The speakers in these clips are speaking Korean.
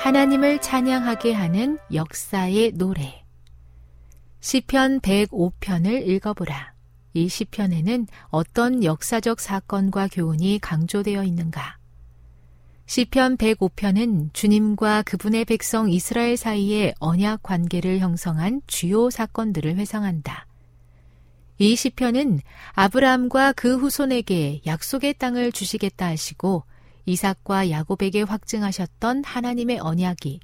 하나님을 찬양하게 하는 역사의 노래 시편 105편을 읽어보라. 이 시편에는 어떤 역사적 사건과 교훈이 강조되어 있는가? 시편 105편은 주님과 그분의 백성 이스라엘 사이의 언약 관계를 형성한 주요 사건들을 회상한다. 이 시편은 아브라함과 그 후손에게 약속의 땅을 주시겠다 하시고 이삭과 야곱에게 확증하셨던 하나님의 언약이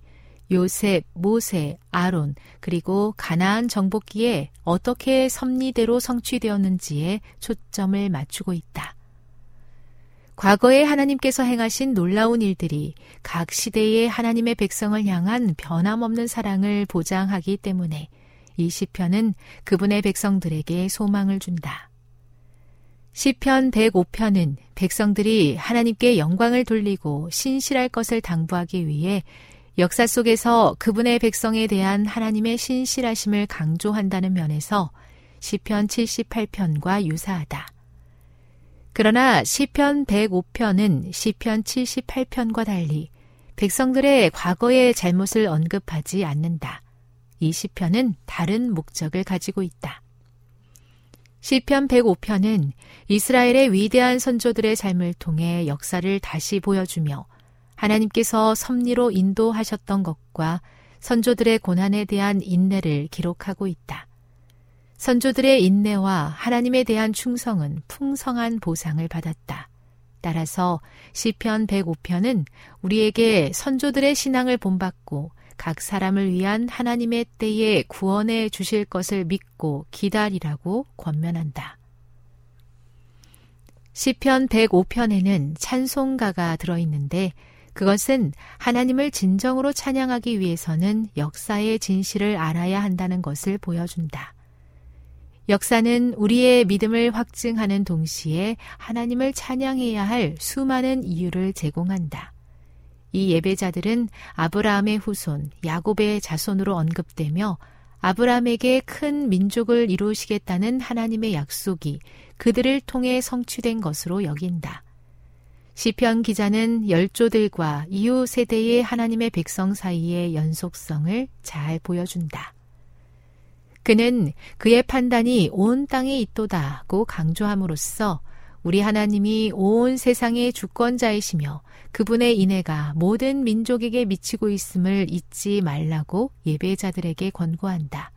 요셉, 모세, 아론, 그리고 가나안 정복기에 어떻게 섭리대로 성취되었는지에 초점을 맞추고 있다. 과거에 하나님께서 행하신 놀라운 일들이 각 시대의 하나님의 백성을 향한 변함없는 사랑을 보장하기 때문에 이 시편은 그분의 백성들에게 소망을 준다. 시편 105편은 백성들이 하나님께 영광을 돌리고 신실할 것을 당부하기 위해 역사 속에서 그분의 백성에 대한 하나님의 신실하심을 강조한다는 면에서 시편 78편과 유사하다. 그러나 시편 105편은 시편 78편과 달리 백성들의 과거의 잘못을 언급하지 않는다. 이 시편은 다른 목적을 가지고 있다. 시편 105편은 이스라엘의 위대한 선조들의 삶을 통해 역사를 다시 보여주며 하나님께서 섭리로 인도하셨던 것과 선조들의 고난에 대한 인내를 기록하고 있다. 선조들의 인내와 하나님에 대한 충성은 풍성한 보상을 받았다. 따라서 시편 105편은 우리에게 선조들의 신앙을 본받고 각 사람을 위한 하나님의 때에 구원해 주실 것을 믿고 기다리라고 권면한다. 시편 105편에는 찬송가가 들어있는데 그것은 하나님을 진정으로 찬양하기 위해서는 역사의 진실을 알아야 한다는 것을 보여준다. 역사는 우리의 믿음을 확증하는 동시에 하나님을 찬양해야 할 수많은 이유를 제공한다. 이 예배자들은 아브라함의 후손, 야곱의 자손으로 언급되며 아브라함에게 큰 민족을 이루시겠다는 하나님의 약속이 그들을 통해 성취된 것으로 여긴다. 시편 기자는 열조들과 이후 세대의 하나님의 백성 사이의 연속성을 잘 보여준다. 그는 그의 판단이 온 땅에 있도다고 강조함으로써 우리 하나님이 온 세상의 주권자이시며 그분의 인애가 모든 민족에게 미치고 있음을 잊지 말라고 예배자들에게 권고한다.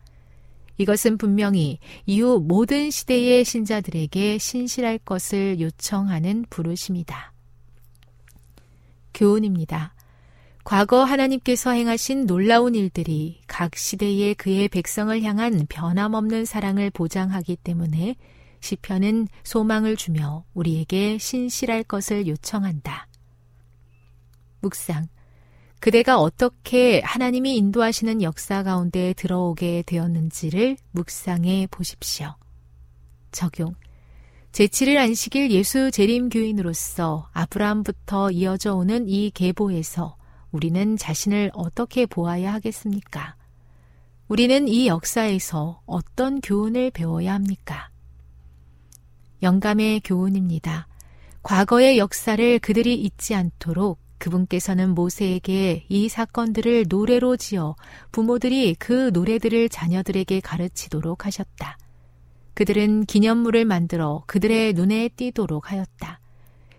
이것은 분명히 이후 모든 시대의 신자들에게 신실할 것을 요청하는 부르심이다. 교훈입니다. 과거 하나님께서 행하신 놀라운 일들이 각 시대에 그의 백성을 향한 변함없는 사랑을 보장하기 때문에 시편은 소망을 주며 우리에게 신실할 것을 요청한다. 묵상. 그대가 어떻게 하나님이 인도하시는 역사 가운데 들어오게 되었는지를 묵상해 보십시오. 적용. 제7일 안식일 예수 재림 교인으로서 아브라함부터 이어져 오는 이 계보에서 우리는 자신을 어떻게 보아야 하겠습니까? 우리는 이 역사에서 어떤 교훈을 배워야 합니까? 영감의 교훈입니다. 과거의 역사를 그들이 잊지 않도록 그분께서는 모세에게 이 사건들을 노래로 지어 부모들이 그 노래들을 자녀들에게 가르치도록 하셨다. 그들은 기념물을 만들어 그들의 눈에 띄도록 하였다.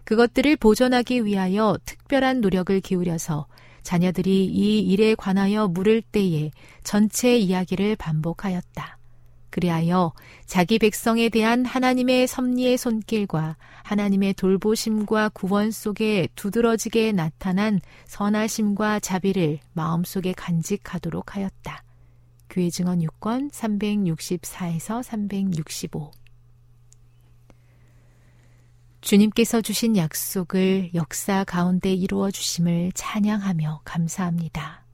그것들을 보존하기 위하여 특별한 노력을 기울여서 자녀들이 이 일에 관하여 물을 때에 전체 이야기를 반복하였다. 그리하여 자기 백성에 대한 하나님의 섭리의 손길과 하나님의 돌보심과 구원 속에 두드러지게 나타난 선하심과 자비를 마음속에 간직하도록 하였다. 교회 증언 6권 364에서 365 주님께서 주신 약속을 역사 가운데 이루어 주심을 찬양하며 감사합니다.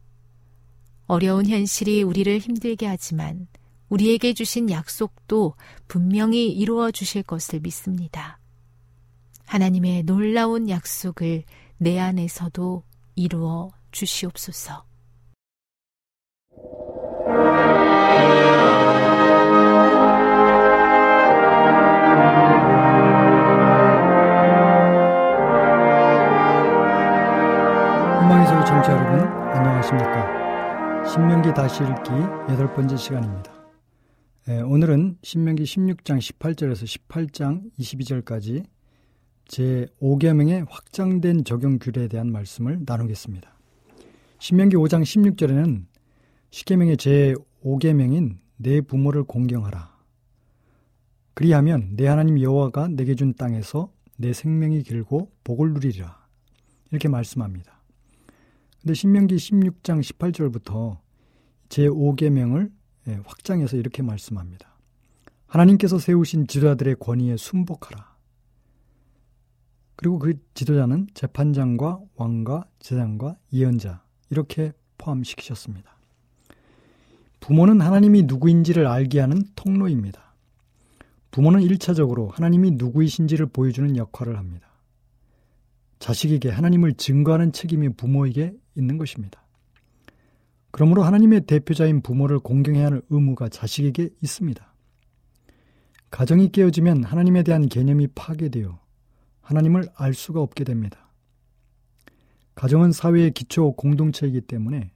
어려운 현실이 우리를 힘들게 하지만 우리에게 주신 약속도 분명히 이루어 주실 것을 믿습니다. 하나님의 놀라운 약속을 내 안에서도 이루어 주시옵소서. 희망의 청취자 여러분 안녕하십니까 신명기 다시 읽기 여덟 번째 시간입니다 예, 오늘은 신명기 16장 18절에서 18장 22절까지 제5계명의 확장된 적용 규례에 대한 말씀을 나누겠습니다. 신명기 5장 16절에는 십계명의 제5계명인 내 부모를 공경하라. 그리하면 내 하나님 여호와가 내게 준 땅에서 내 생명이 길고 복을 누리리라. 이렇게 말씀합니다. 근데 신명기 16장 18절부터 제5계명을 예, 확장해서 이렇게 말씀합니다. 하나님께서 세우신 지도자들의 권위에 순복하라. 그리고 그 지도자는 재판장과 왕과 제장과 예언자 이렇게 포함시키셨습니다. 부모는 하나님이 누구인지를 알게 하는 통로입니다. 부모는 1차적으로 하나님이 누구이신지를 보여주는 역할을 합니다. 자식에게 하나님을 증거하는 책임이 부모에게 있는 것입니다. 그러므로 하나님의 대표자인 부모를 공경해야 하는 의무가 자식에게 있습니다. 가정이 깨어지면 하나님에 대한 개념이 파괴되어 하나님을 알 수가 없게 됩니다. 가정은 사회의 기초 공동체이기 때문에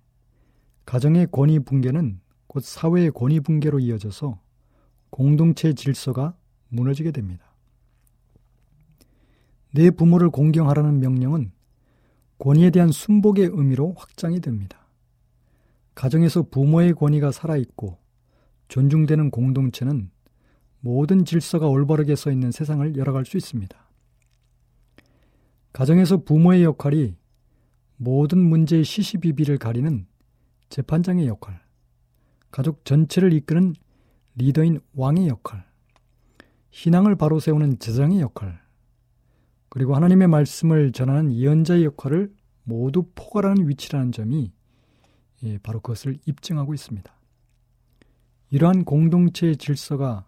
가정의 권위 붕괴는 곧 사회의 권위 붕괴로 이어져서 공동체 질서가 무너지게 됩니다. 내 부모를 공경하라는 명령은 권위에 대한 순복의 의미로 확장이 됩니다. 가정에서 부모의 권위가 살아있고 존중되는 공동체는 모든 질서가 올바르게 서 있는 세상을 열어갈 수 있습니다. 가정에서 부모의 역할이 모든 문제의 시시비비를 가리는 재판장의 역할, 가족 전체를 이끄는 리더인 왕의 역할, 신앙을 바로 세우는 제장의 역할, 그리고 하나님의 말씀을 전하는 예언자의 역할을 모두 포괄하는 위치라는 점이 예, 바로 그것을 입증하고 있습니다. 이러한 공동체의 질서가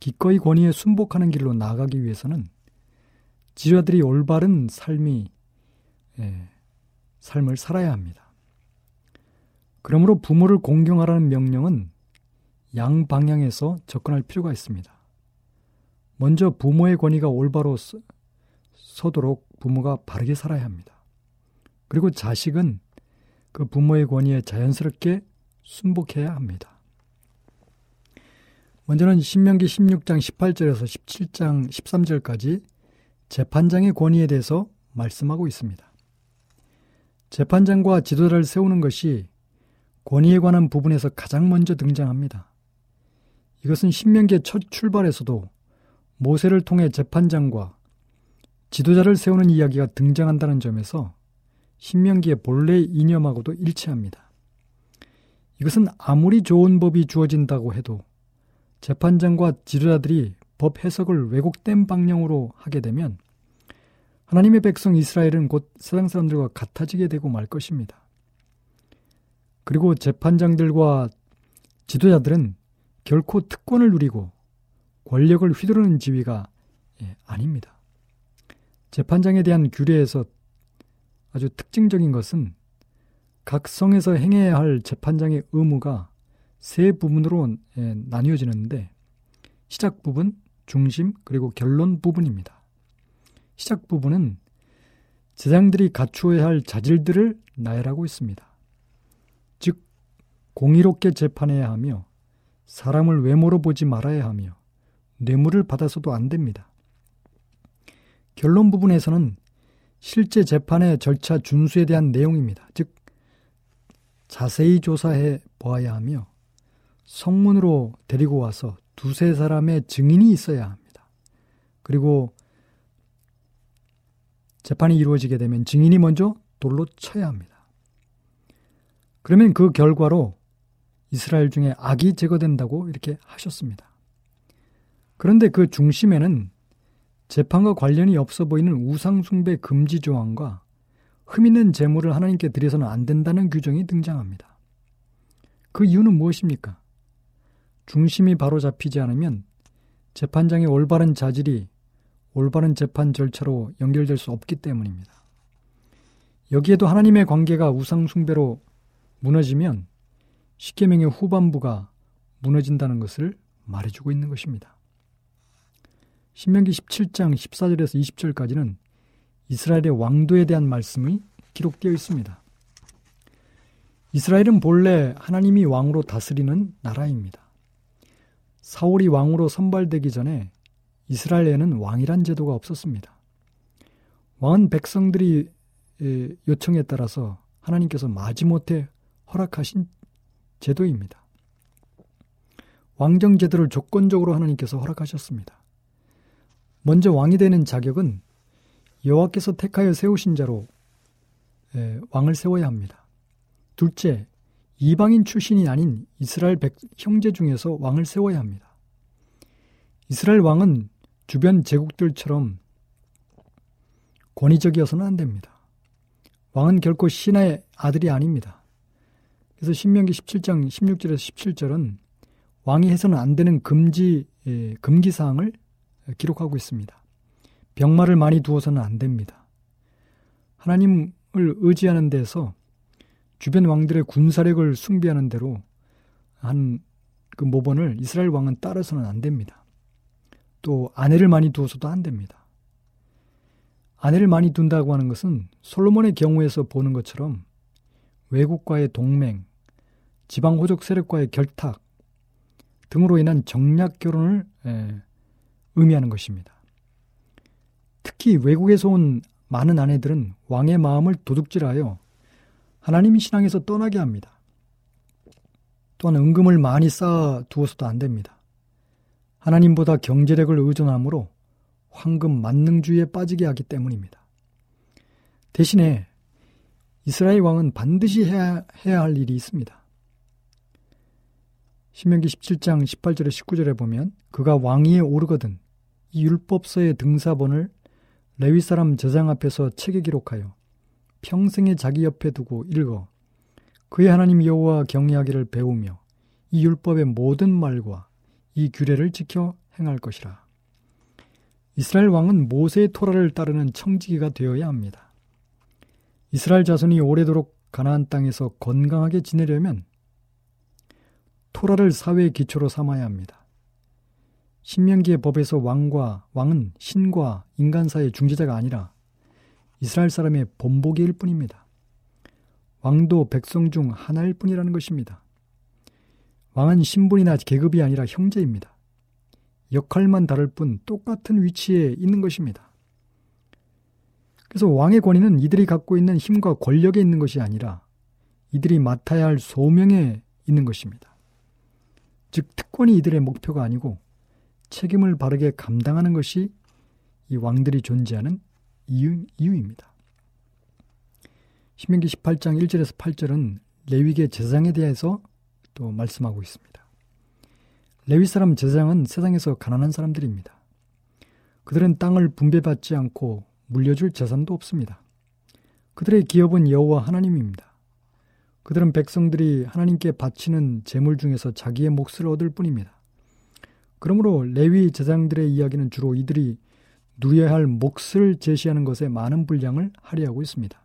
기꺼이 권위에 순복하는 길로 나아가기 위해서는 지도자들이 올바른 삶이 예, 삶을 살아야 합니다. 그러므로 부모를 공경하라는 명령은 양 방향에서 접근할 필요가 있습니다. 먼저 부모의 권위가 올바로 서도록 부모가 바르게 살아야 합니다. 그리고 자식은 그 부모의 권위에 자연스럽게 순복해야 합니다. 먼저는 신명기 16장 18절에서 17장 13절까지 재판장의 권위에 대해서 말씀하고 있습니다. 재판장과 지도자를 세우는 것이 권위에 관한 부분에서 가장 먼저 등장합니다. 이것은 신명기의 첫 출발에서도 모세를 통해 재판장과 지도자를 세우는 이야기가 등장한다는 점에서 신명기의 본래 이념하고도 일치합니다. 이것은 아무리 좋은 법이 주어진다고 해도 재판장과 지도자들이 법 해석을 왜곡된 방향으로 하게 되면 하나님의 백성 이스라엘은 곧 세상 사람들과 같아지게 되고 말 것입니다. 그리고 재판장들과 지도자들은 결코 특권을 누리고 권력을 휘두르는 지위가 예, 아닙니다. 재판장에 대한 규례에서 아주 특징적인 것은 각 성에서 행해야 할 재판장의 의무가 세 부분으로 예, 나뉘어지는데 시작 부분, 중심, 그리고 결론 부분입니다. 시작 부분은 제장들이 갖추어야 할 자질들을 나열하고 있습니다. 즉, 공의롭게 재판해야 하며 사람을 외모로 보지 말아야 하며 뇌물을 받아서도 안 됩니다. 결론 부분에서는 실제 재판의 절차 준수에 대한 내용입니다. 즉, 자세히 조사해 보아야 하며 성문으로 데리고 와서 두세 사람의 증인이 있어야 합니다. 그리고 재판이 이루어지게 되면 증인이 먼저 돌로 쳐야 합니다. 그러면 그 결과로 이스라엘 중에 악이 제거된다고 이렇게 하셨습니다. 그런데 그 중심에는 재판과 관련이 없어 보이는 우상숭배 금지 조항과 흠 있는 재물을 하나님께 드려서는 안 된다는 규정이 등장합니다. 그 이유는 무엇입니까? 중심이 바로 잡히지 않으면 재판장의 올바른 자질이 올바른 재판 절차로 연결될 수 없기 때문입니다. 여기에도 하나님의 관계가 우상숭배로 무너지면 십계명의 후반부가 무너진다는 것을 말해주고 있는 것입니다. 신명기 17장 14절에서 20절까지는 이스라엘의 왕도에 대한 말씀이 기록되어 있습니다. 이스라엘은 본래 하나님이 왕으로 다스리는 나라입니다. 사울이 왕으로 선발되기 전에 이스라엘에는 왕이란 제도가 없었습니다. 왕은 백성들이 요청에 따라서 하나님께서 마지못해 허락하신 제도입니다. 왕정 제도를 조건적으로 하나님께서 허락하셨습니다. 먼저 왕이 되는 자격은 여호와께서 택하여 세우신 자로 왕을 세워야 합니다. 둘째, 이방인 출신이 아닌 이스라엘 백, 형제 중에서 왕을 세워야 합니다. 이스라엘 왕은 주변 제국들처럼 권위적이어서는 안 됩니다. 왕은 결코 신하의 아들이 아닙니다. 그래서 신명기 17장 16절에서 17절은 왕이 해서는 안 되는 금지 금기 사항을 기록하고 있습니다. 병마를 많이 두어서는 안 됩니다. 하나님을 의지하는 데서 주변 왕들의 군사력을 숭배하는 대로 한 그 모본을 이스라엘 왕은 따라서는 안 됩니다. 또 아내를 많이 두어서도 안 됩니다. 아내를 많이 둔다고 하는 것은 솔로몬의 경우에서 보는 것처럼 외국과의 동맹, 지방 호족 세력과의 결탁 등으로 인한 정략 결혼을 의미하는 것입니다. 특히 외국에서 온 많은 아내들은 왕의 마음을 도둑질하여 하나님의 신앙에서 떠나게 합니다. 또한 은금을 많이 쌓아 두어서도 안 됩니다. 하나님보다 경제력을 의존하므로 황금 만능주의에 빠지게 하기 때문입니다. 대신에 이스라엘 왕은 반드시 해야, 해야 할 일이 있습니다. 신명기 17장 18절에 19절에 보면 그가 왕위에 오르거든 이 율법서의 등사본을 레위 사람 저장 앞에서 책에 기록하여 평생에 자기 옆에 두고 읽어 그의 하나님 여호와 경외하기를 배우며 이 율법의 모든 말과 이 규례를 지켜 행할 것이라. 이스라엘 왕은 모세의 토라를 따르는 청지기가 되어야 합니다. 이스라엘 자손이 오래도록 가나안 땅에서 건강하게 지내려면 토라를 사회의 기초로 삼아야 합니다. 신명기의 법에서 왕과 왕은 신과 인간 사이의 중재자가 아니라 이스라엘 사람의 본보기일 뿐입니다. 왕도 백성 중 하나일 뿐이라는 것입니다. 왕은 신분이나 계급이 아니라 형제입니다. 역할만 다를 뿐 똑같은 위치에 있는 것입니다. 그래서 왕의 권위는 이들이 갖고 있는 힘과 권력에 있는 것이 아니라 이들이 맡아야 할 소명에 있는 것입니다. 즉, 특권이 이들의 목표가 아니고 책임을 바르게 감당하는 것이 이 왕들이 존재하는 이유, 이유 입니다. 신명기 18장 1절에서 8절은 레위계 제사장에 대해서 또 말씀하고 있습니다. 레위 사람 제사장은 세상에서 가난한 사람들입니다. 그들은 땅을 분배받지 않고 물려줄 재산도 없습니다. 그들의 기업은 여호와 하나님입니다. 그들은 백성들이 하나님께 바치는 재물 중에서 자기의 몫을 얻을 뿐입니다. 그러므로 레위 제사장들의 이야기는 주로 이들이 누려야 할 몫을 제시하는 것에 많은 분량을 할애하고 있습니다.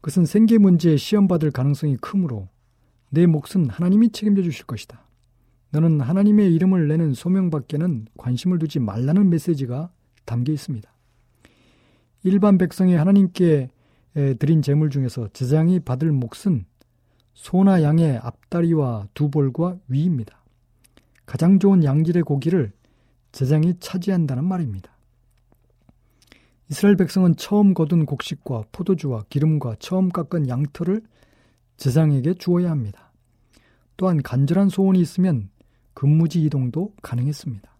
그것은 생계 문제에 시험받을 가능성이 크므로 내 몫은 하나님이 책임져 주실 것이다. 너는 하나님의 이름을 내는 소명밖에는 관심을 두지 말라는 메시지가 담겨 있습니다. 일반 백성이 하나님께 드린 재물 중에서 제장이 받을 몫은 소나 양의 앞다리와 두 볼과 위입니다. 가장 좋은 양질의 고기를 제장이 차지한다는 말입니다. 이스라엘 백성은 처음 거둔 곡식과 포도주와 기름과 처음 깎은 양털을 제장에게 주어야 합니다. 또한 간절한 소원이 있으면 근무지 이동도 가능했습니다.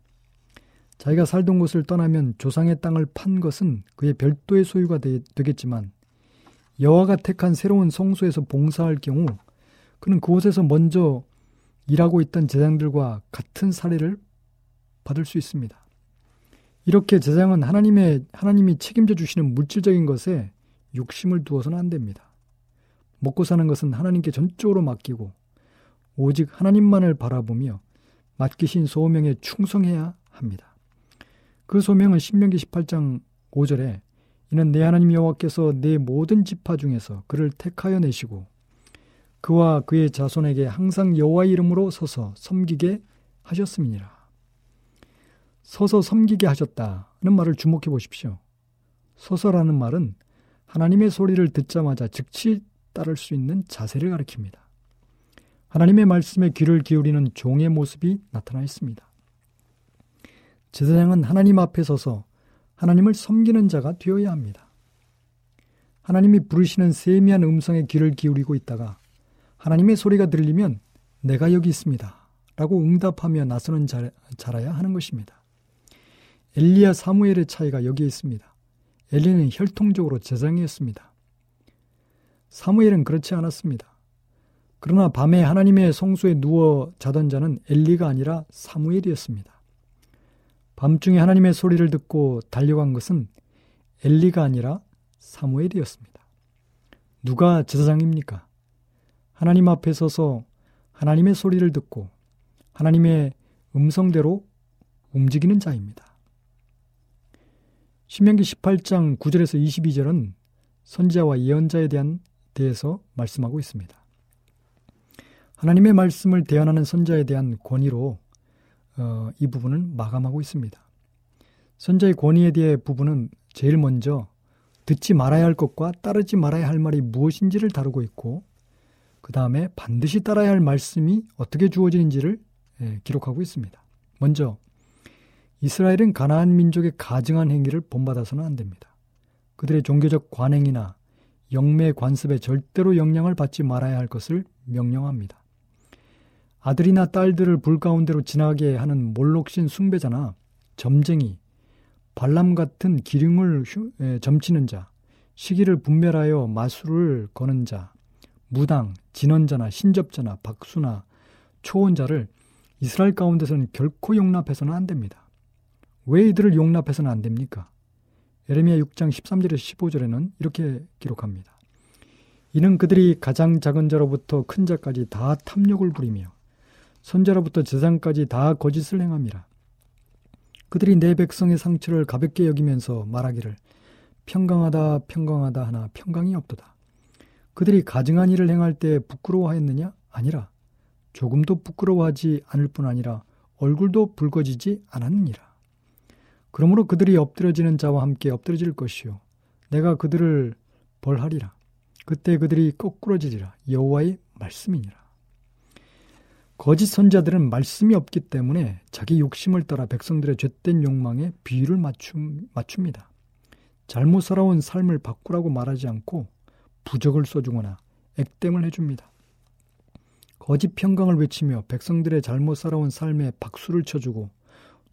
자기가 살던 곳을 떠나면 조상의 땅을 판 것은 그의 별도의 소유가 되, 겠지만 여호와가 택한 새로운 성소에서 봉사할 경우 그는 그곳에서 먼저 일하고 있던 제장들과 같은 사례를 받을 수 있습니다. 이렇게 제장은 하나님의 하나님이 책임져 주시는 물질적인 것에 욕심을 두어서는 안 됩니다. 먹고 사는 것은 하나님께 전적으로 맡기고 오직 하나님만을 바라보며 맡기신 소명에 충성해야 합니다. 그 소명은 신명기 18장 5절에 이는 내 하나님 여호와께서 내 모든 지파 중에서 그를 택하여 내시고 그와 그의 자손에게 항상 여호와 이름으로 서서 섬기게 하셨음이니라. 서서 섬기게 하셨다는 말을 주목해 보십시오. 서서라는 말은 하나님의 소리를 듣자마자 즉시 따를 수 있는 자세를 가리킵니다. 하나님의 말씀에 귀를 기울이는 종의 모습이 나타나 있습니다. 제사장은 하나님 앞에 서서 하나님을 섬기는 자가 되어야 합니다. 하나님이 부르시는 세미한 음성에 귀를 기울이고 있다가 하나님의 소리가 들리면 내가 여기 있습니다. 라고 응답하며 나서는 자, 자라야 하는 것입니다. 엘리야 사무엘의 차이가 여기에 있습니다. 엘리는 혈통적으로 제장이었습니다. 사무엘은 그렇지 않았습니다. 그러나 밤에 하나님의 성소에 누워 자던 자는 엘리가 아니라 사무엘이었습니다. 밤중에 하나님의 소리를 듣고 달려간 것은 엘리가 아니라 사무엘이었습니다. 누가 제사장입니까? 하나님 앞에 서서 하나님의 소리를 듣고 하나님의 음성대로 움직이는 자입니다. 신명기 18장 9절에서 22절은 선지자와 예언자에 대한 대해서 말씀하고 있습니다. 하나님의 말씀을 대언하는 선자에 대한 권위로 어, 이 부분을 마감하고 있습니다. 선자의 권위에 대해 부분은 제일 먼저 듣지 말아야 할 것과 따르지 말아야 할 말이 무엇인지를 다루고 있고 그 다음에 반드시 따라야 할 말씀이 어떻게 주어지는지를 예, 기록하고 있습니다. 먼저 이스라엘은 가나안 민족의 가증한 행위를 본받아서는 안 됩니다. 그들의 종교적 관행이나 영매 관습에 절대로 영향을 받지 말아야 할 것을 명령합니다. 아들이나 딸들을 불 가운데로 지나게 하는 몰록신 숭배자나 점쟁이, 발람 같은 기륭을 점치는 자, 시기를 분별하여 마술을 거는 자, 무당, 진언자나 신접자나 박수나 초혼자를 이스라엘 가운데서는 결코 용납해서는 안 됩니다. 왜 이들을 용납해서는 안 됩니까? 에레미야 6장 13절에서 15절에는 이렇게 기록합니다. 이는 그들이 가장 작은 자로부터 큰 자까지 다 탐욕을 부리며 선자로부터 제상까지 다 거짓을 행함이라. 그들이 내 백성의 상처를 가볍게 여기면서 말하기를 평강하다 평강하다 하나 평강이 없도다. 그들이 가증한 일을 행할 때 부끄러워하였느냐? 아니라 조금도 부끄러워하지 않을 뿐 아니라 얼굴도 붉어지지 않았느니라. 그러므로 그들이 엎드려지는 자와 함께 엎드려질 것이요 내가 그들을 벌하리라. 그때 그들이 거꾸러지리라. 여호와의 말씀이니라. 거짓 선자들은 말씀이 없기 때문에 자기 욕심을 따라 백성들의 죄된 욕망에 비유를 맞춤, 맞춥니다. 잘못 살아온 삶을 바꾸라고 말하지 않고 부적을 써주거나 액땜을 해줍니다. 거짓 평강을 외치며 백성들의 잘못 살아온 삶에 박수를 쳐주고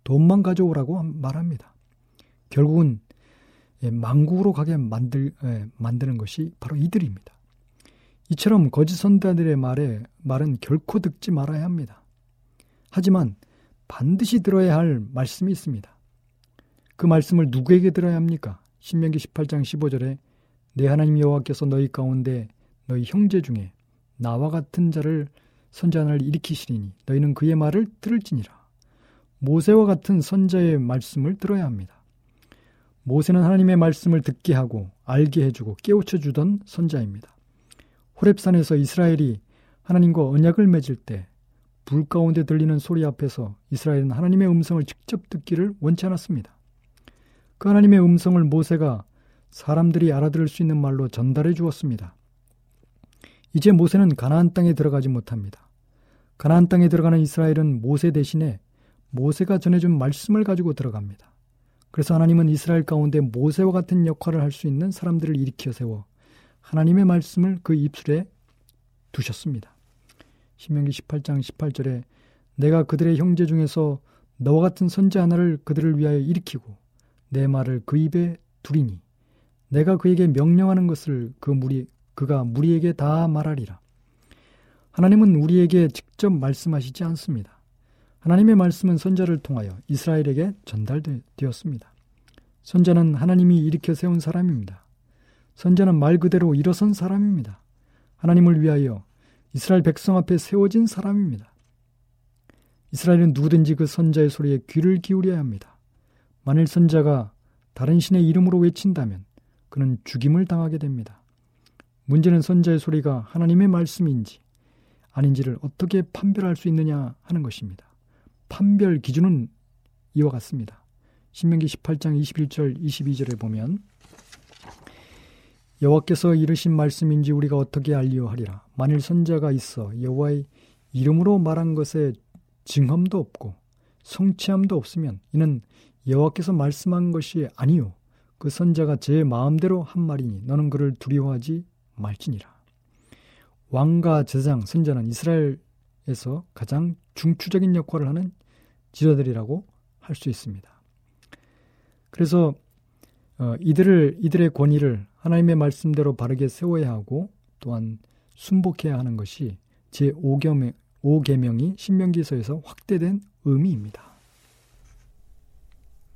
돈만 가져오라고 말합니다. 결국은 예, 망국으로 가게 만들, 예, 만드는 것이 바로 이들입니다. 이처럼 거짓 선자들의 말에 말은 결코 듣지 말아야 합니다. 하지만 반드시 들어야 할 말씀이 있습니다. 그 말씀을 누구에게 들어야 합니까? 신명기 18장 15절에 내 하나님 여호와께서 너희 가운데 너희 형제 중에 나와 같은 자를 선자를 일으키시리니 너희는 그의 말을 들을지니라. 모세와 같은 선자의 말씀을 들어야 합니다. 모세는 하나님의 말씀을 듣게 하고 알게 해주고 깨우쳐 주던 선자입니다. 호랩산에서 이스라엘이 하나님과 언약을 맺을 때 불 가운데 들리는 소리 앞에서 이스라엘은 하나님의 음성을 직접 듣기를 원치 않았습니다. 그 하나님의 음성을 모세가 사람들이 알아들을 수 있는 말로 전달해 주었습니다. 이제 모세는 가나안 땅에 들어가지 못합니다. 가나안 땅에 들어가는 이스라엘은 모세 대신에 모세가 전해준 말씀을 가지고 들어갑니다. 그래서 하나님은 이스라엘 가운데 모세와 같은 역할을 할 수 있는 사람들을 일으켜 세워 하나님의 말씀을 그 입술에 두셨습니다. 신명기 18장 18절에 내가 그들의 형제 중에서 너와 같은 선지 하나를 그들을 위하여 일으키고 내 말을 그 입에 두리니 내가 그에게 명령하는 것을 그 무리 그가 무리에게 다 말하리라. 하나님은 우리에게 직접 말씀하시지 않습니다. 하나님의 말씀은 선자를 통하여 이스라엘에게 전달되었습니다. 선자는 하나님이 일으켜 세운 사람입니다. 선자는 말 그대로 일어선 사람입니다. 하나님을 위하여 이스라엘 백성 앞에 세워진 사람입니다. 이스라엘은 누구든지 그 선자의 소리에 귀를 기울여야 합니다. 만일 선자가 다른 신의 이름으로 외친다면 그는 죽임을 당하게 됩니다. 문제는 선자의 소리가 하나님의 말씀인지 아닌지를 어떻게 판별할 수 있느냐 하는 것입니다. 판별 기준은 이와 같습니다. 신명기 18장 21절 22절에 보면 여호와께서 이르신 말씀인지 우리가 어떻게 알리오 하리라. 만일 선자가 있어 여호와의 이름으로 말한 것에 증험도 없고 성취함도 없으면 이는 여호와께서 말씀한 것이 아니요 그 선자가 제 마음대로 한 말이니 너는 그를 두려워하지 말지니라. 왕과 제사장 선자는 이스라엘에서 가장 중추적인 역할을 하는 지도들이라고 할 수 있습니다. 그래서 어, 이들을 이들의 권위를 하나님의 말씀대로 바르게 세워야 하고 또한 순복해야 하는 것이 제 5계명, 5계명이 신명기서에서 확대된 의미입니다.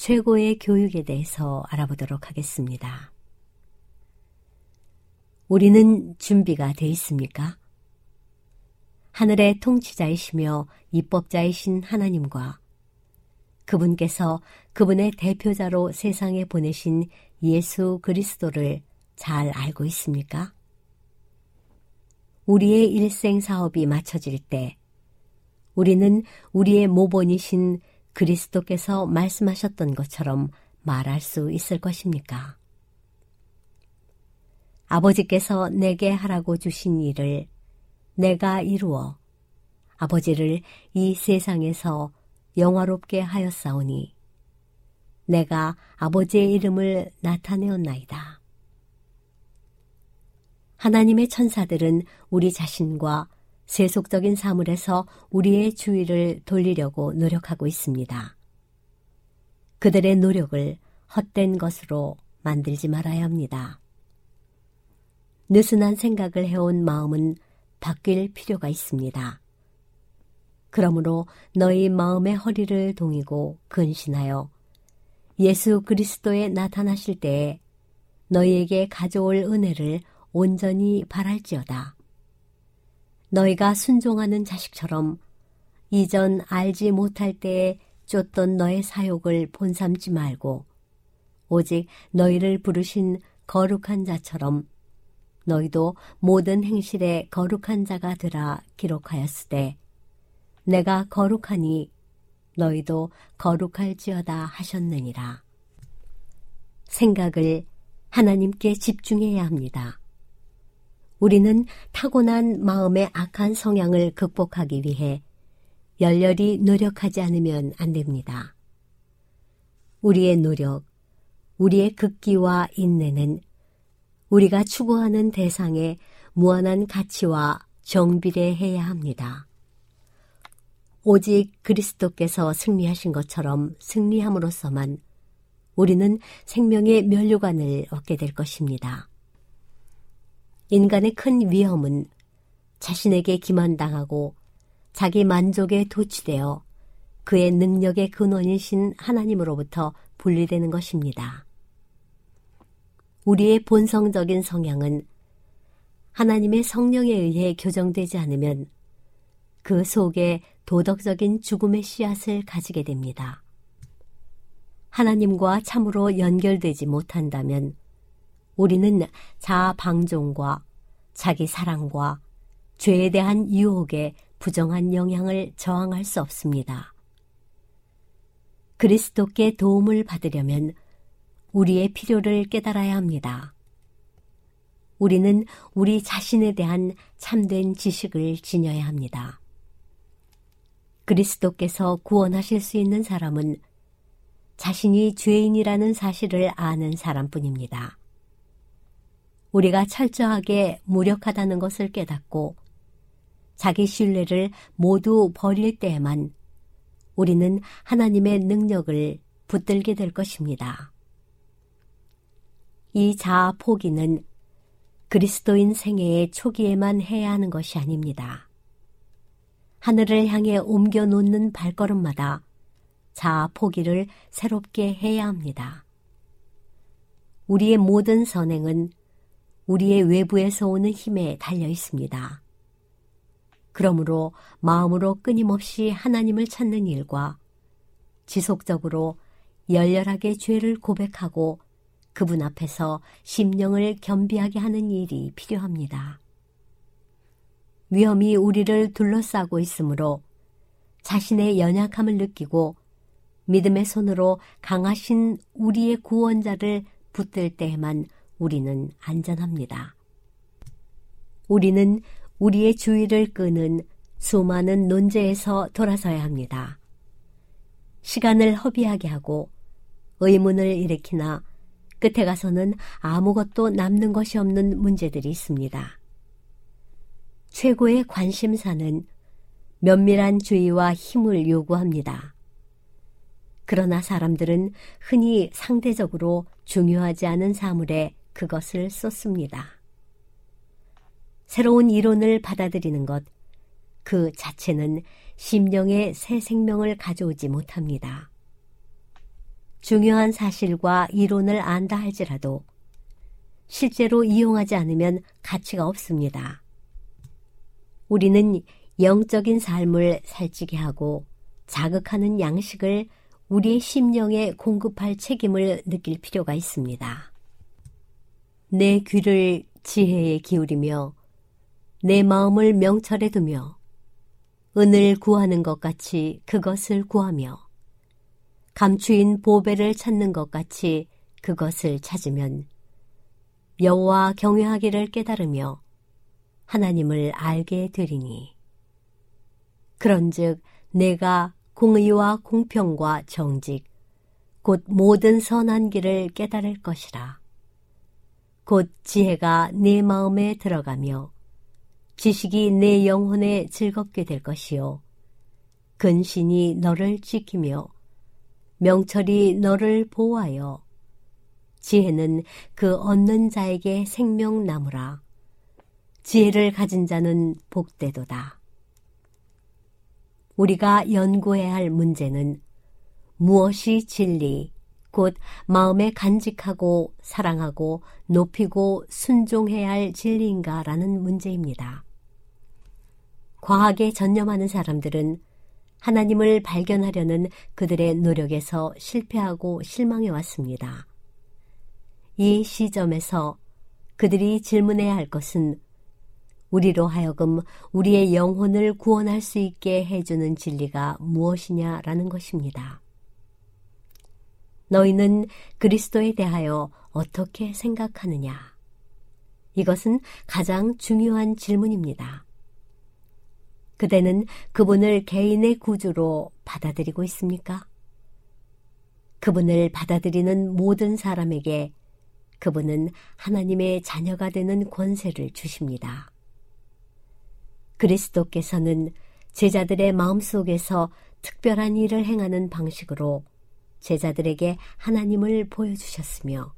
최고의 교육에 대해서 알아보도록 하겠습니다. 우리는 준비가 돼 있습니까? 하늘의 통치자이시며 입법자이신 하나님과 그분께서 그분의 대표자로 세상에 보내신 예수 그리스도를 잘 알고 있습니까? 우리의 일생 사업이 마쳐질 때 우리는 우리의 모본이신 그리스도께서 말씀하셨던 것처럼 말할 수 있을 것입니까? 아버지께서 내게 하라고 주신 일을 내가 이루어 아버지를 이 세상에서 영화롭게 하였사오니 내가 아버지의 이름을 나타내었나이다. 하나님의 천사들은 우리 자신과 세속적인 사물에서 우리의 주의를 돌리려고 노력하고 있습니다. 그들의 노력을 헛된 것으로 만들지 말아야 합니다. 느슨한 생각을 해온 마음은 바뀔 필요가 있습니다. 그러므로 너희 마음의 허리를 동이고 근신하여 예수 그리스도에 나타나실 때에 너희에게 가져올 은혜를 온전히 바랄지어다. 너희가 순종하는 자식처럼 이전 알지 못할 때에 쫓던 너의 사욕을 본삼지 말고 오직 너희를 부르신 거룩한 자처럼 너희도 모든 행실에 거룩한 자가 되라 기록하였으되 내가 거룩하니 너희도 거룩할지어다 하셨느니라. 생각을 하나님께 집중해야 합니다. 우리는 타고난 마음의 악한 성향을 극복하기 위해 열렬히 노력하지 않으면 안 됩니다. 우리의 노력, 우리의 극기와 인내는 우리가 추구하는 대상에 무한한 가치와 정비례해야 합니다. 오직 그리스도께서 승리하신 것처럼 승리함으로써만 우리는 생명의 면류관을 얻게 될 것입니다. 인간의 큰 위험은 자신에게 기만당하고 자기 만족에 도취되어 그의 능력의 근원이신 하나님으로부터 분리되는 것입니다. 우리의 본성적인 성향은 하나님의 성령에 의해 교정되지 않으면 그 속에 도덕적인 죽음의 씨앗을 가지게 됩니다. 하나님과 참으로 연결되지 못한다면 우리는 자아 방종과 자기 사랑과 죄에 대한 유혹에 부정한 영향을 저항할 수 없습니다. 그리스도께 도움을 받으려면 우리의 필요를 깨달아야 합니다. 우리는 우리 자신에 대한 참된 지식을 지녀야 합니다. 그리스도께서 구원하실 수 있는 사람은 자신이 죄인이라는 사실을 아는 사람뿐입니다. 우리가 철저하게 무력하다는 것을 깨닫고 자기 신뢰를 모두 버릴 때에만 우리는 하나님의 능력을 붙들게 될 것입니다. 이 자아 포기는 그리스도인 생애의 초기에만 해야 하는 것이 아닙니다. 하늘을 향해 옮겨 놓는 발걸음마다 자아 포기를 새롭게 해야 합니다. 우리의 모든 선행은 우리의 외부에서 오는 힘에 달려 있습니다. 그러므로 마음으로 끊임없이 하나님을 찾는 일과 지속적으로 열렬하게 죄를 고백하고 그분 앞에서 심령을 겸비하게 하는 일이 필요합니다. 위험이 우리를 둘러싸고 있으므로 자신의 연약함을 느끼고 믿음의 손으로 강하신 우리의 구원자를 붙들 때에만 우리는 안전합니다. 우리는 우리의 주의를 끄는 수많은 논제에서 돌아서야 합니다. 시간을 허비하게 하고 의문을 일으키나 끝에 가서는 아무것도 남는 것이 없는 문제들이 있습니다. 최고의 관심사는 면밀한 주의와 힘을 요구합니다. 그러나 사람들은 흔히 상대적으로 중요하지 않은 사물에 그것을 쏟습니다. 새로운 이론을 받아들이는 것, 그 자체는 심령의 새 생명을 가져오지 못합니다. 중요한 사실과 이론을 안다 할지라도 실제로 이용하지 않으면 가치가 없습니다. 우리는 영적인 삶을 살찌게 하고 자극하는 양식을 우리의 심령에 공급할 책임을 느낄 필요가 있습니다. 내 귀를 지혜에 기울이며 내 마음을 명철에 두며 은을 구하는 것 같이 그것을 구하며 감추인 보배를 찾는 것 같이 그것을 찾으면 여호와 경외하기를 깨달으며 하나님을 알게 되리니. 그런즉 내가 공의와 공평과 정직 곧 모든 선한 길을 깨달을 것이라 곧 지혜가 내 마음에 들어가며 지식이 내 영혼에 즐겁게 될 것이요. 근신이 너를 지키며 명철이 너를 보호하여 지혜는 그 얻는 자에게 생명나무라. 지혜를 가진 자는 복되도다. 우리가 연구해야 할 문제는 무엇이 진리, 곧 마음에 간직하고 사랑하고 높이고 순종해야 할 진리인가라는 문제입니다. 과학에 전념하는 사람들은 하나님을 발견하려는 그들의 노력에서 실패하고 실망해 왔습니다. 이 시점에서 그들이 질문해야 할 것은 우리로 하여금 우리의 영혼을 구원할 수 있게 해주는 진리가 무엇이냐라는 것입니다. 너희는 그리스도에 대하여 어떻게 생각하느냐? 이것은 가장 중요한 질문입니다. 그대는 그분을 개인의 구주로 받아들이고 있습니까? 그분을 받아들이는 모든 사람에게 그분은 하나님의 자녀가 되는 권세를 주십니다. 그리스도께서는 제자들의 마음속에서 특별한 일을 행하는 방식으로 제자들에게 하나님을 보여주셨으며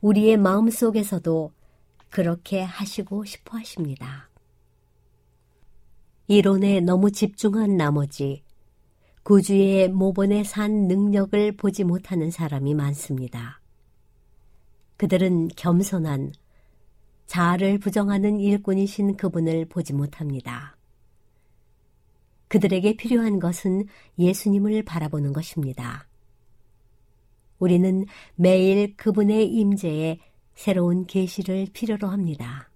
우리의 마음 속에서도 그렇게 하시고 싶어 하십니다. 이론에 너무 집중한 나머지 구주의 모본에 산 능력을 보지 못하는 사람이 많습니다. 그들은 겸손한 자아를 부정하는 일꾼이신 그분을 보지 못합니다. 그들에게 필요한 것은 예수님을 바라보는 것입니다. 우리는 매일 그분의 임재에 새로운 계시를 필요로 합니다.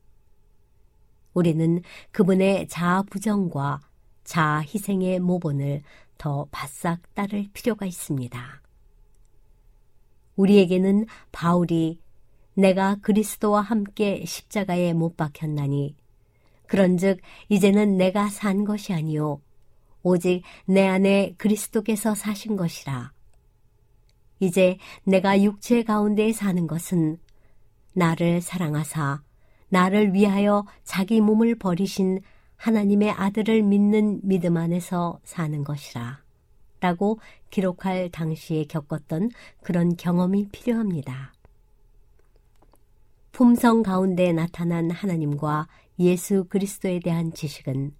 우리는 그분의 자아 부정과 자아 희생의 모본을 더 바싹 따를 필요가 있습니다. 우리에게는 바울이 내가 그리스도와 함께 십자가에 못 박혔나니 그런즉 이제는 내가 산 것이 아니요 오직 내 안에 그리스도께서 사신 것이라 이제 내가 육체 가운데 사는 것은 나를 사랑하사 나를 위하여 자기 몸을 버리신 하나님의 아들을 믿는 믿음 안에서 사는 것이라. 라고 기록할 당시에 겪었던 그런 경험이 필요합니다. 품성 가운데 나타난 하나님과 예수 그리스도에 대한 지식은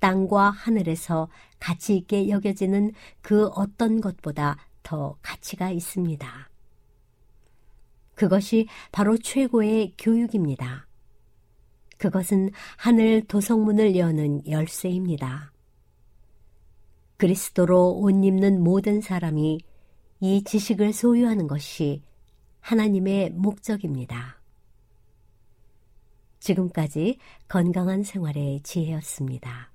땅과 하늘에서 가치 있게 여겨지는 그 어떤 것보다 더 가치가 있습니다. 그것이 바로 최고의 교육입니다. 그것은 하늘 도성문을 여는 열쇠입니다. 그리스도로 옷 입는 모든 사람이 이 지식을 소유하는 것이 하나님의 목적입니다. 지금까지 건강한 생활의 지혜였습니다.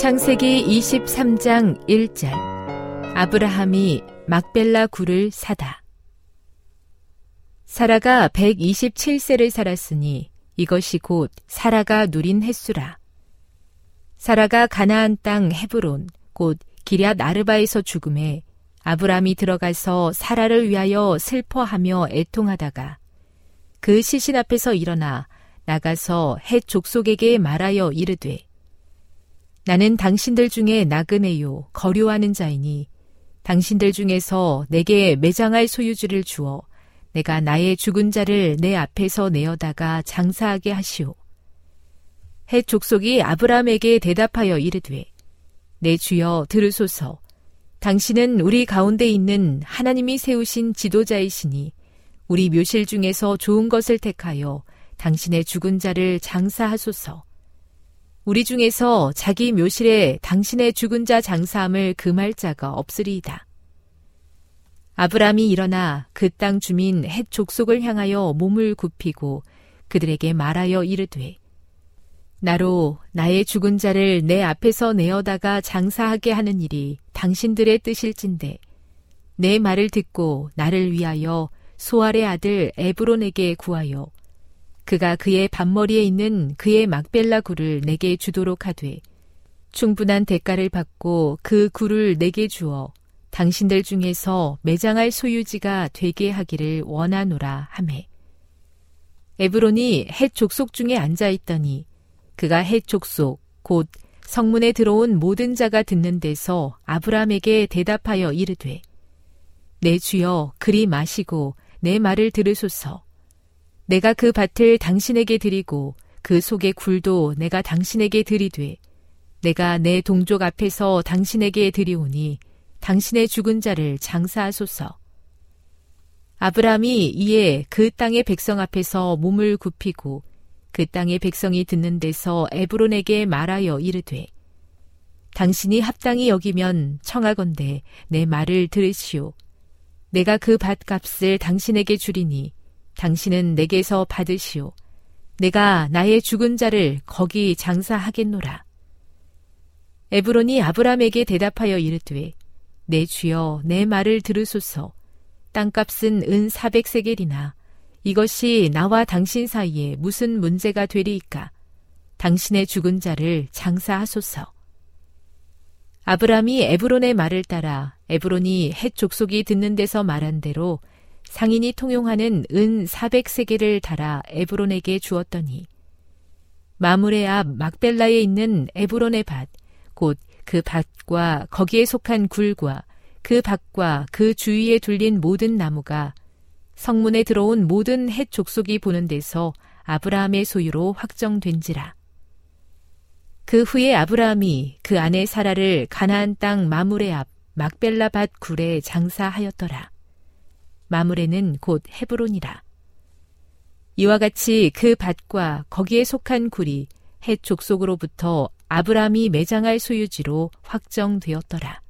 창세기 23장 1절 아브라함이 막벨라 굴을 사다. 사라가 127세를 살았으니 이것이 곧 사라가 누린 횟수라. 사라가 가나안 땅 헤브론 곧 기랴 아르바에서 죽음에 아브라함이 들어가서 사라를 위하여 슬퍼하며 애통하다가 그 시신 앞에서 일어나 나가서 헷 족속에게 말하여 이르되 나는 당신들 중에 나그네요 거류하는 자이니 당신들 중에서 내게 매장할 소유주를 주어 내가 나의 죽은 자를 내 앞에서 내어다가 장사하게 하시오. 헷 족속이 아브라함에게 대답하여 이르되 내 주여 들으소서 당신은 우리 가운데 있는 하나님이 세우신 지도자이시니 우리 묘실 중에서 좋은 것을 택하여 당신의 죽은 자를 장사하소서. 우리 중에서 자기 묘실에 당신의 죽은 자 장사함을 금할 자가 없으리이다. 아브람이 일어나 그 땅 주민 헷 족속을 향하여 몸을 굽히고 그들에게 말하여 이르되 나로 나의 죽은 자를 내 앞에서 내어다가 장사하게 하는 일이 당신들의 뜻일진데 내 말을 듣고 나를 위하여 소알의 아들 에브론에게 구하여 그가 그의 반머리에 있는 그의 막벨라 굴을 내게 주도록 하되 충분한 대가를 받고 그 굴을 내게 주어 당신들 중에서 매장할 소유지가 되게 하기를 원하노라 하매. 에브론이 헷 족속 중에 앉아 있더니 그가 헷 족속 곧 성문에 들어온 모든 자가 듣는 데서 아브라함에게 대답하여 이르되 내 주여 그리 마시고 내 말을 들으소서 내가 그 밭을 당신에게 드리고 그 속의 굴도 내가 당신에게 드리되 내가 내 동족 앞에서 당신에게 드리오니 당신의 죽은 자를 장사하소서. 아브라함이 이에 그 땅의 백성 앞에서 몸을 굽히고 그 땅의 백성이 듣는 데서 에브론에게 말하여 이르되 당신이 합당히 여기면 청하건대 내 말을 들으시오. 내가 그 밭값을 당신에게 주리니 당신은 내게서 받으시오. 내가 나의 죽은 자를 거기 장사하겠노라. 에브론이 아브람에게 대답하여 이르되 내 주여 내 말을 들으소서 땅값은 은 400세겔이나 이것이 나와 당신 사이에 무슨 문제가 되리이까 당신의 죽은 자를 장사하소서 아브람이 에브론의 말을 따라 에브론이 헷 족속이 듣는 데서 말한 대로 상인이 통용하는 은 400세겔을 달아 에브론에게 주었더니 마물의 앞 막벨라에 있는 에브론의 밭, 곧 그 밭과 거기에 속한 굴과 그 밭과 그 주위에 둘린 모든 나무가 성문에 들어온 모든 헷 족속이 보는 데서 아브라함의 소유로 확정된지라. 그 후에 아브라함이 그 아내 사라를 가나안 땅 마물의 앞 막벨라 밭 굴에 장사하였더라. 마물에는 곧 헤브론이라. 이와 같이 그 밭과 거기에 속한 굴이 헷 족속으로부터 아브라함이 매장할 소유지로 확정되었더라.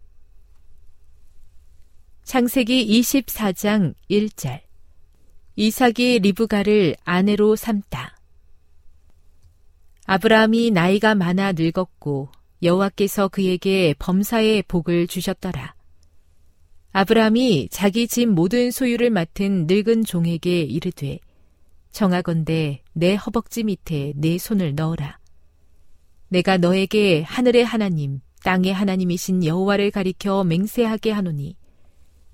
창세기 24장 1절 이삭이 리브가를 아내로 삼다. 아브라함이 나이가 많아 늙었고 여호와께서 그에게 범사의 복을 주셨더라. 아브라함이 자기 집 모든 소유를 맡은 늙은 종에게 이르되 정하건대 내 허벅지 밑에 내 손을 넣어라. 내가 너에게 하늘의 하나님, 땅의 하나님이신 여호와를 가리켜 맹세하게 하노니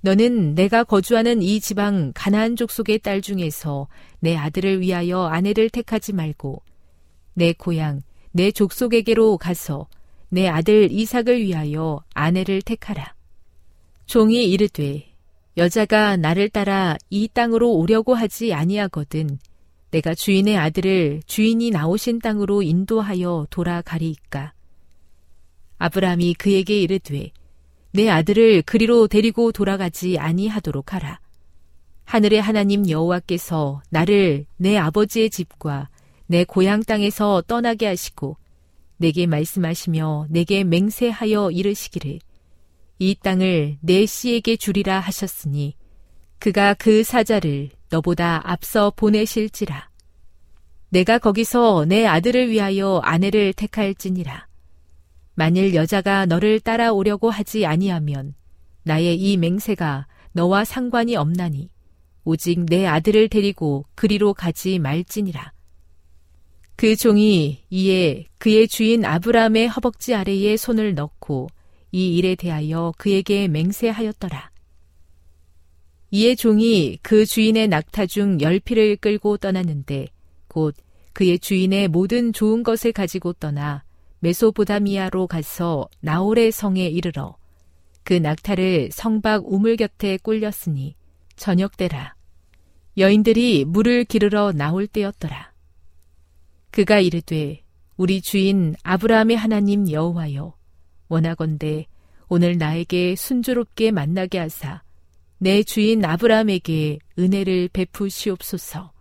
너는 내가 거주하는 이 지방 가나안 족속의 딸 중에서 내 아들을 위하여 아내를 택하지 말고 내 고향 내 족속에게로 가서 내 아들 이삭을 위하여 아내를 택하라. 종이 이르되 여자가 나를 따라 이 땅으로 오려고 하지 아니하거든 내가 주인의 아들을 주인이 나오신 땅으로 인도하여 돌아가리이까. 아브라함이 그에게 이르되 내 아들을 그리로 데리고 돌아가지 아니하도록 하라. 하늘의 하나님 여호와께서 나를 내 아버지의 집과 내 고향 땅에서 떠나게 하시고 내게 말씀하시며 내게 맹세하여 이르시기를 이 땅을 내 씨에게 주리라 하셨으니 그가 그 사자를 너보다 앞서 보내실지라. 내가 거기서 내 아들을 위하여 아내를 택할지니라. 만일 여자가 너를 따라오려고 하지 아니하면 나의 이 맹세가 너와 상관이 없나니 오직 내 아들을 데리고 그리로 가지 말지니라. 그 종이 이에 그의 주인 아브라함의 허벅지 아래에 손을 넣고 이 일에 대하여 그에게 맹세하였더라. 이에 종이 그 주인의 낙타 중 열피를 끌고 떠났는데 곧 그의 주인의 모든 좋은 것을 가지고 떠나 메소보다미아로 가서 나홀의 성에 이르러 그 낙타를 성박 우물 곁에 꿀렸으니 저녁 때라 여인들이 물을 기르러 나올 때였더라. 그가 이르되 우리 주인 아브라함의 하나님 여호와여 원하건대 오늘 나에게 순조롭게 만나게 하사 내 주인 아브라함에게 은혜를 베푸시옵소서.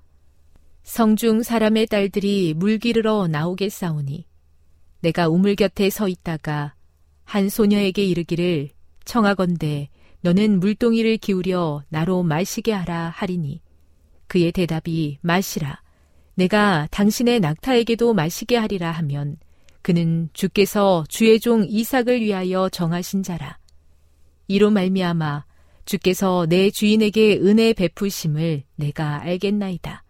성중 사람의 딸들이 물 기르러 나오게 싸우니 내가 우물 곁에 서 있다가 한 소녀에게 이르기를 청하건대 너는 물동이를 기울여 나로 마시게 하라 하리니 그의 대답이 마시라 내가 당신의 낙타에게도 마시게 하리라 하면 그는 주께서 주의 종 이삭을 위하여 정하신 자라. 이로 말미암아 주께서 내 주인에게 은혜 베푸심을 내가 알겠나이다.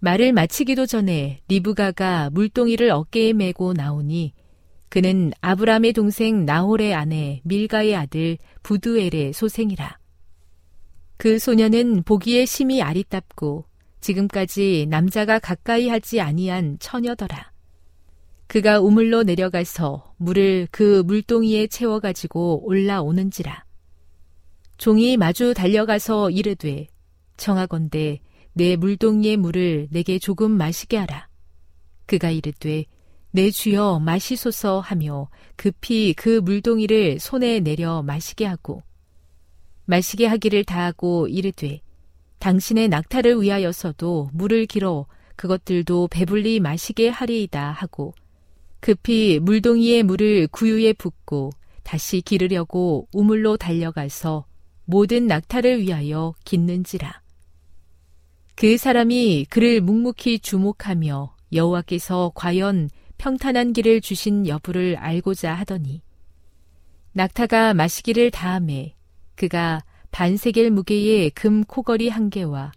말을 마치기도 전에 리브가가 물동이를 어깨에 메고 나오니 그는 아브람의 동생 나홀의 아내 밀가의 아들 부두엘의 소생이라. 그 소녀는 보기에 심히 아리답고 지금까지 남자가 가까이 하지 아니한 처녀더라. 그가 우물로 내려가서 물을 그 물동이에 채워 가지고 올라오는지라. 종이 마주 달려가서 이르되 청하건대 내 물동이의 물을 내게 조금 마시게 하라. 그가 이르되 내 주여 마시소서 하며 급히 그 물동이를 손에 내려 마시게 하고 마시게 하기를 다하고 이르되 당신의 낙타를 위하여서도 물을 길어 그것들도 배불리 마시게 하리이다 하고 급히 물동이의 물을 구유에 붓고 다시 기르려고 우물로 달려가서 모든 낙타를 위하여 깃는지라. 그 사람이 그를 묵묵히 주목하며 여호와께서 과연 평탄한 길을 주신 여부를 알고자 하더니 낙타가 마시기를 다함에 그가 반세겔 무게의 금 코걸이 한 개와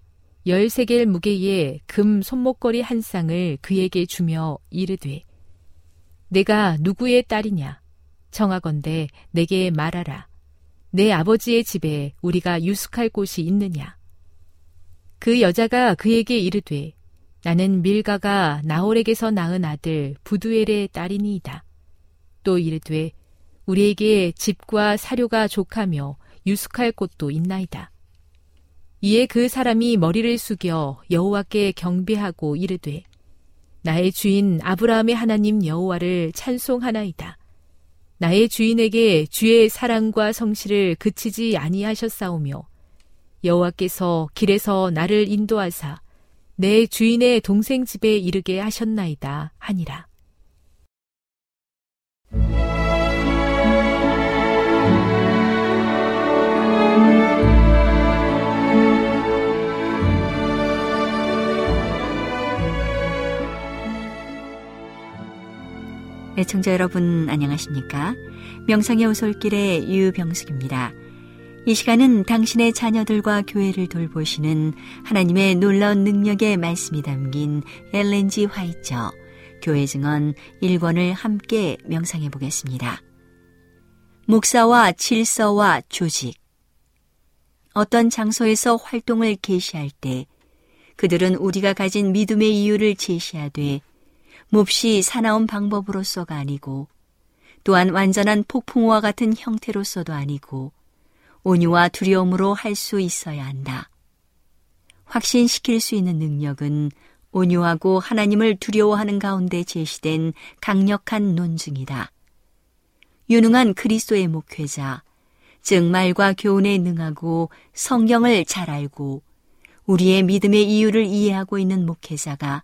열세겔 무게의 금 손목걸이 한 쌍을 그에게 주며 이르되 내가 누구의 딸이냐? 청하건대 내게 말하라. 내 아버지의 집에 우리가 유숙할 곳이 있느냐? 그 여자가 그에게 이르되 나는 밀가가 나홀에게서 낳은 아들 부두엘의 딸이니이다. 또 이르되 우리에게 집과 사료가 족하며 유숙할 곳도 있나이다. 이에 그 사람이 머리를 숙여 여호와께 경배하고 이르되 나의 주인 아브라함의 하나님 여호와를 찬송하나이다. 나의 주인에게 주의 사랑과 성실을 그치지 아니하셨사오며 여호와께서 길에서 나를 인도하사 내 주인의 동생 집에 이르게 하셨나이다 하니라. 애청자 여러분 안녕하십니까? 명상의 오솔길의 유병숙입니다. 이 시간은 당신의 자녀들과 교회를 돌보시는 하나님의 놀라운 능력의 말씀이 담긴 엘렌지 화이처 교회 증언 1권을 함께 명상해 보겠습니다. 목사와 질서와 조직 어떤 장소에서 활동을 개시할 때 그들은 우리가 가진 믿음의 이유를 제시하되 몹시 사나운 방법으로서가 아니고 또한 완전한 폭풍우와 같은 형태로서도 아니고 온유와 두려움으로 할 수 있어야 한다. 확신시킬 수 있는 능력은 온유하고 하나님을 두려워하는 가운데 제시된 강력한 논증이다. 유능한 그리스도의 목회자, 즉 말과 교훈에 능하고 성경을 잘 알고 우리의 믿음의 이유를 이해하고 있는 목회자가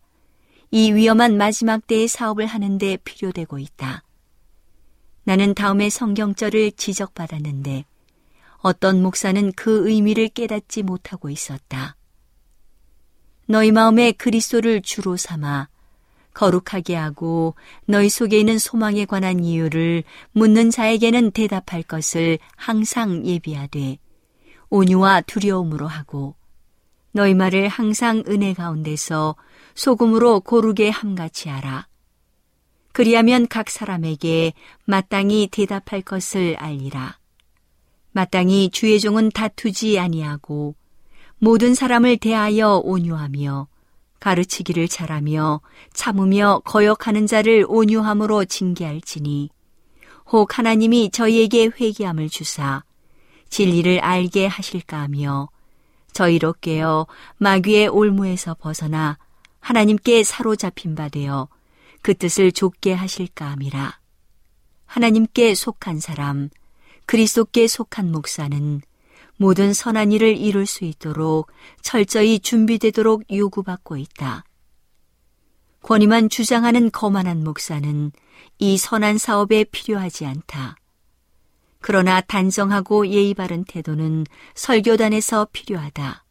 이 위험한 마지막 때의 사업을 하는데 필요되고 있다. 나는 다음에 성경절을 지적받았는데 어떤 목사는 그 의미를 깨닫지 못하고 있었다. 너희 마음에 그리스도를 주로 삼아 거룩하게 하고 너희 속에 있는 소망에 관한 이유를 묻는 자에게는 대답할 것을 항상 예비하되 온유와 두려움으로 하고 너희 말을 항상 은혜 가운데서 소금으로 고르게 함같이 하라. 그리하면 각 사람에게 마땅히 대답할 것을 알리라. 마땅히 주의 종은 다투지 아니하고 모든 사람을 대하여 온유하며 가르치기를 잘하며 참으며 거역하는 자를 온유함으로 징계할지니 혹 하나님이 저희에게 회개함을 주사 진리를 알게 하실까 하며 저희로 깨어 마귀의 올무에서 벗어나 하나님께 사로잡힌 바 되어 그 뜻을 좁게 하실까 함이라. 하나님께 속한 사람, 그리스도께 속한 목사는 모든 선한 일을 이룰 수 있도록 철저히 준비되도록 요구받고 있다. 권위만 주장하는 거만한 목사는 이 선한 사업에 필요하지 않다. 그러나 단정하고 예의 바른 태도는 설교단에서 필요하다.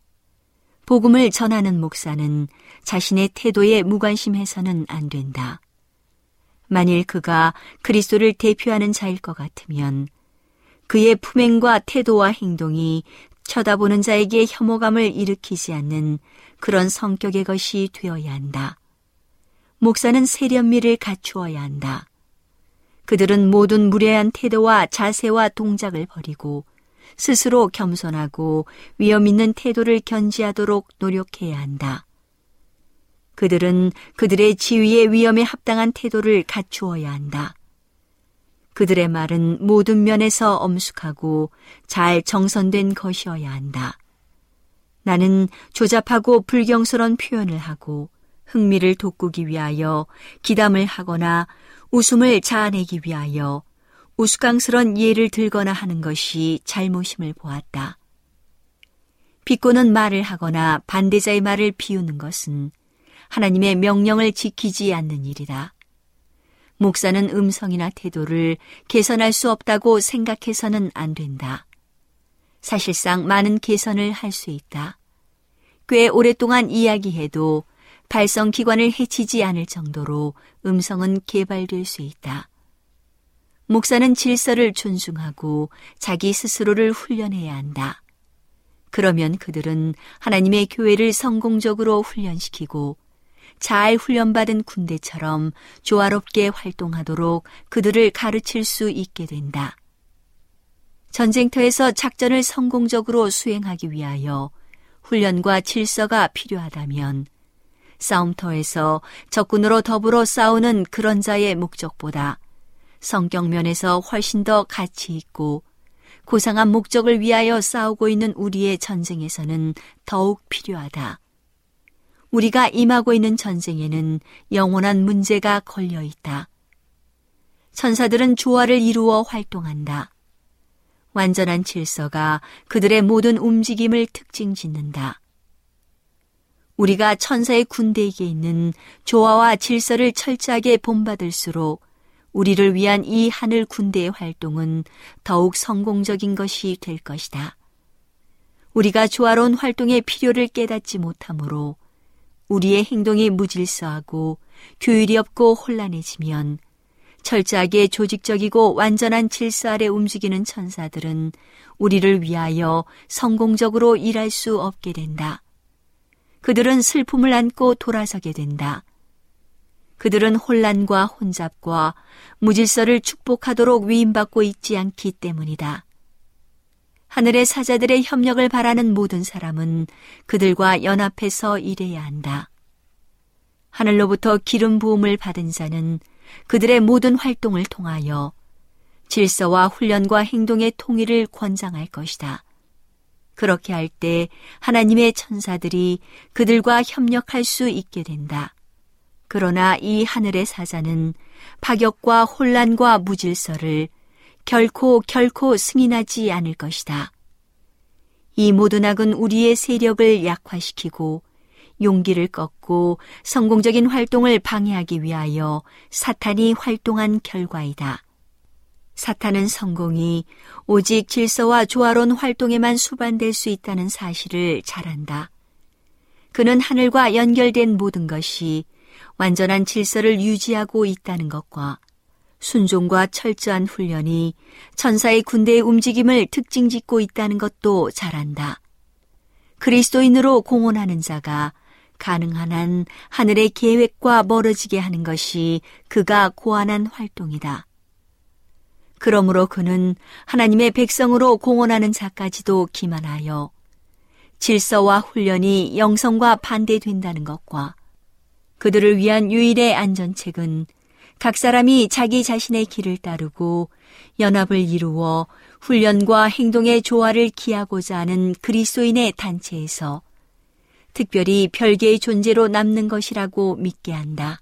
복음을 전하는 목사는 자신의 태도에 무관심해서는 안 된다. 만일 그가 그리스도를 대표하는 자일 것 같으면 그의 품행과 태도와 행동이 쳐다보는 자에게 혐오감을 일으키지 않는 그런 성격의 것이 되어야 한다. 목사는 세련미를 갖추어야 한다. 그들은 모든 무례한 태도와 자세와 동작을 버리고 스스로 겸손하고 위험 있는 태도를 견지하도록 노력해야 한다. 그들은 그들의 지위의 위험에 합당한 태도를 갖추어야 한다. 그들의 말은 모든 면에서 엄숙하고 잘 정선된 것이어야 한다. 나는 조잡하고 불경스러운 표현을 하고 흥미를 돋구기 위하여 기담을 하거나 웃음을 자아내기 위하여 우스꽝스런 예를 들거나 하는 것이 잘못임을 보았다. 비꼬는 말을 하거나 반대자의 말을 비우는 것은 하나님의 명령을 지키지 않는 일이다. 목사는 음성이나 태도를 개선할 수 없다고 생각해서는 안 된다. 사실상 많은 개선을 할 수 있다. 꽤 오랫동안 이야기해도 발성 기관을 해치지 않을 정도로 음성은 개발될 수 있다. 목사는 질서를 존중하고 자기 스스로를 훈련해야 한다. 그러면 그들은 하나님의 교회를 성공적으로 훈련시키고 잘 훈련받은 군대처럼 조화롭게 활동하도록 그들을 가르칠 수 있게 된다. 전쟁터에서 작전을 성공적으로 수행하기 위하여 훈련과 질서가 필요하다면 싸움터에서 적군으로 더불어 싸우는 그런 자의 목적보다 성격 면에서 훨씬 더 가치 있고 고상한 목적을 위하여 싸우고 있는 우리의 전쟁에서는 더욱 필요하다. 우리가 임하고 있는 전쟁에는 영원한 문제가 걸려 있다. 천사들은 조화를 이루어 활동한다. 완전한 질서가 그들의 모든 움직임을 특징 짓는다. 우리가 천사의 군대에게 있는 조화와 질서를 철저하게 본받을수록 우리를 위한 이 하늘 군대의 활동은 더욱 성공적인 것이 될 것이다. 우리가 조화로운 활동의 필요를 깨닫지 못하므로 우리의 행동이 무질서하고 규율이 없고 혼란해지면 철저하게 조직적이고 완전한 질서 아래 움직이는 천사들은 우리를 위하여 성공적으로 일할 수 없게 된다. 그들은 슬픔을 안고 돌아서게 된다. 그들은 혼란과 혼잡과 무질서를 축복하도록 위임받고 있지 않기 때문이다. 하늘의 사자들의 협력을 바라는 모든 사람은 그들과 연합해서 일해야 한다. 하늘로부터 기름 부음을 받은 자는 그들의 모든 활동을 통하여 질서와 훈련과 행동의 통일을 권장할 것이다. 그렇게 할 때 하나님의 천사들이 그들과 협력할 수 있게 된다. 그러나 이 하늘의 사자는 파격과 혼란과 무질서를 결코 결코 승인하지 않을 것이다. 이 모든 악은 우리의 세력을 약화시키고 용기를 꺾고 성공적인 활동을 방해하기 위하여 사탄이 활동한 결과이다. 사탄은 성공이 오직 질서와 조화로운 활동에만 수반될 수 있다는 사실을 잘 안다. 그는 하늘과 연결된 모든 것이 완전한 질서를 유지하고 있다는 것과 순종과 철저한 훈련이 천사의 군대의 움직임을 특징 짓고 있다는 것도 잘 안다. 그리스도인으로 공헌하는 자가 가능한 한 하늘의 계획과 멀어지게 하는 것이 그가 고안한 활동이다. 그러므로 그는 하나님의 백성으로 공헌하는 자까지도 기만하여 질서와 훈련이 영성과 반대된다는 것과 그들을 위한 유일의 안전책은 각 사람이 자기 자신의 길을 따르고 연합을 이루어 훈련과 행동의 조화를 기하고자 하는 그리스도인의 단체에서 특별히 별개의 존재로 남는 것이라고 믿게 한다.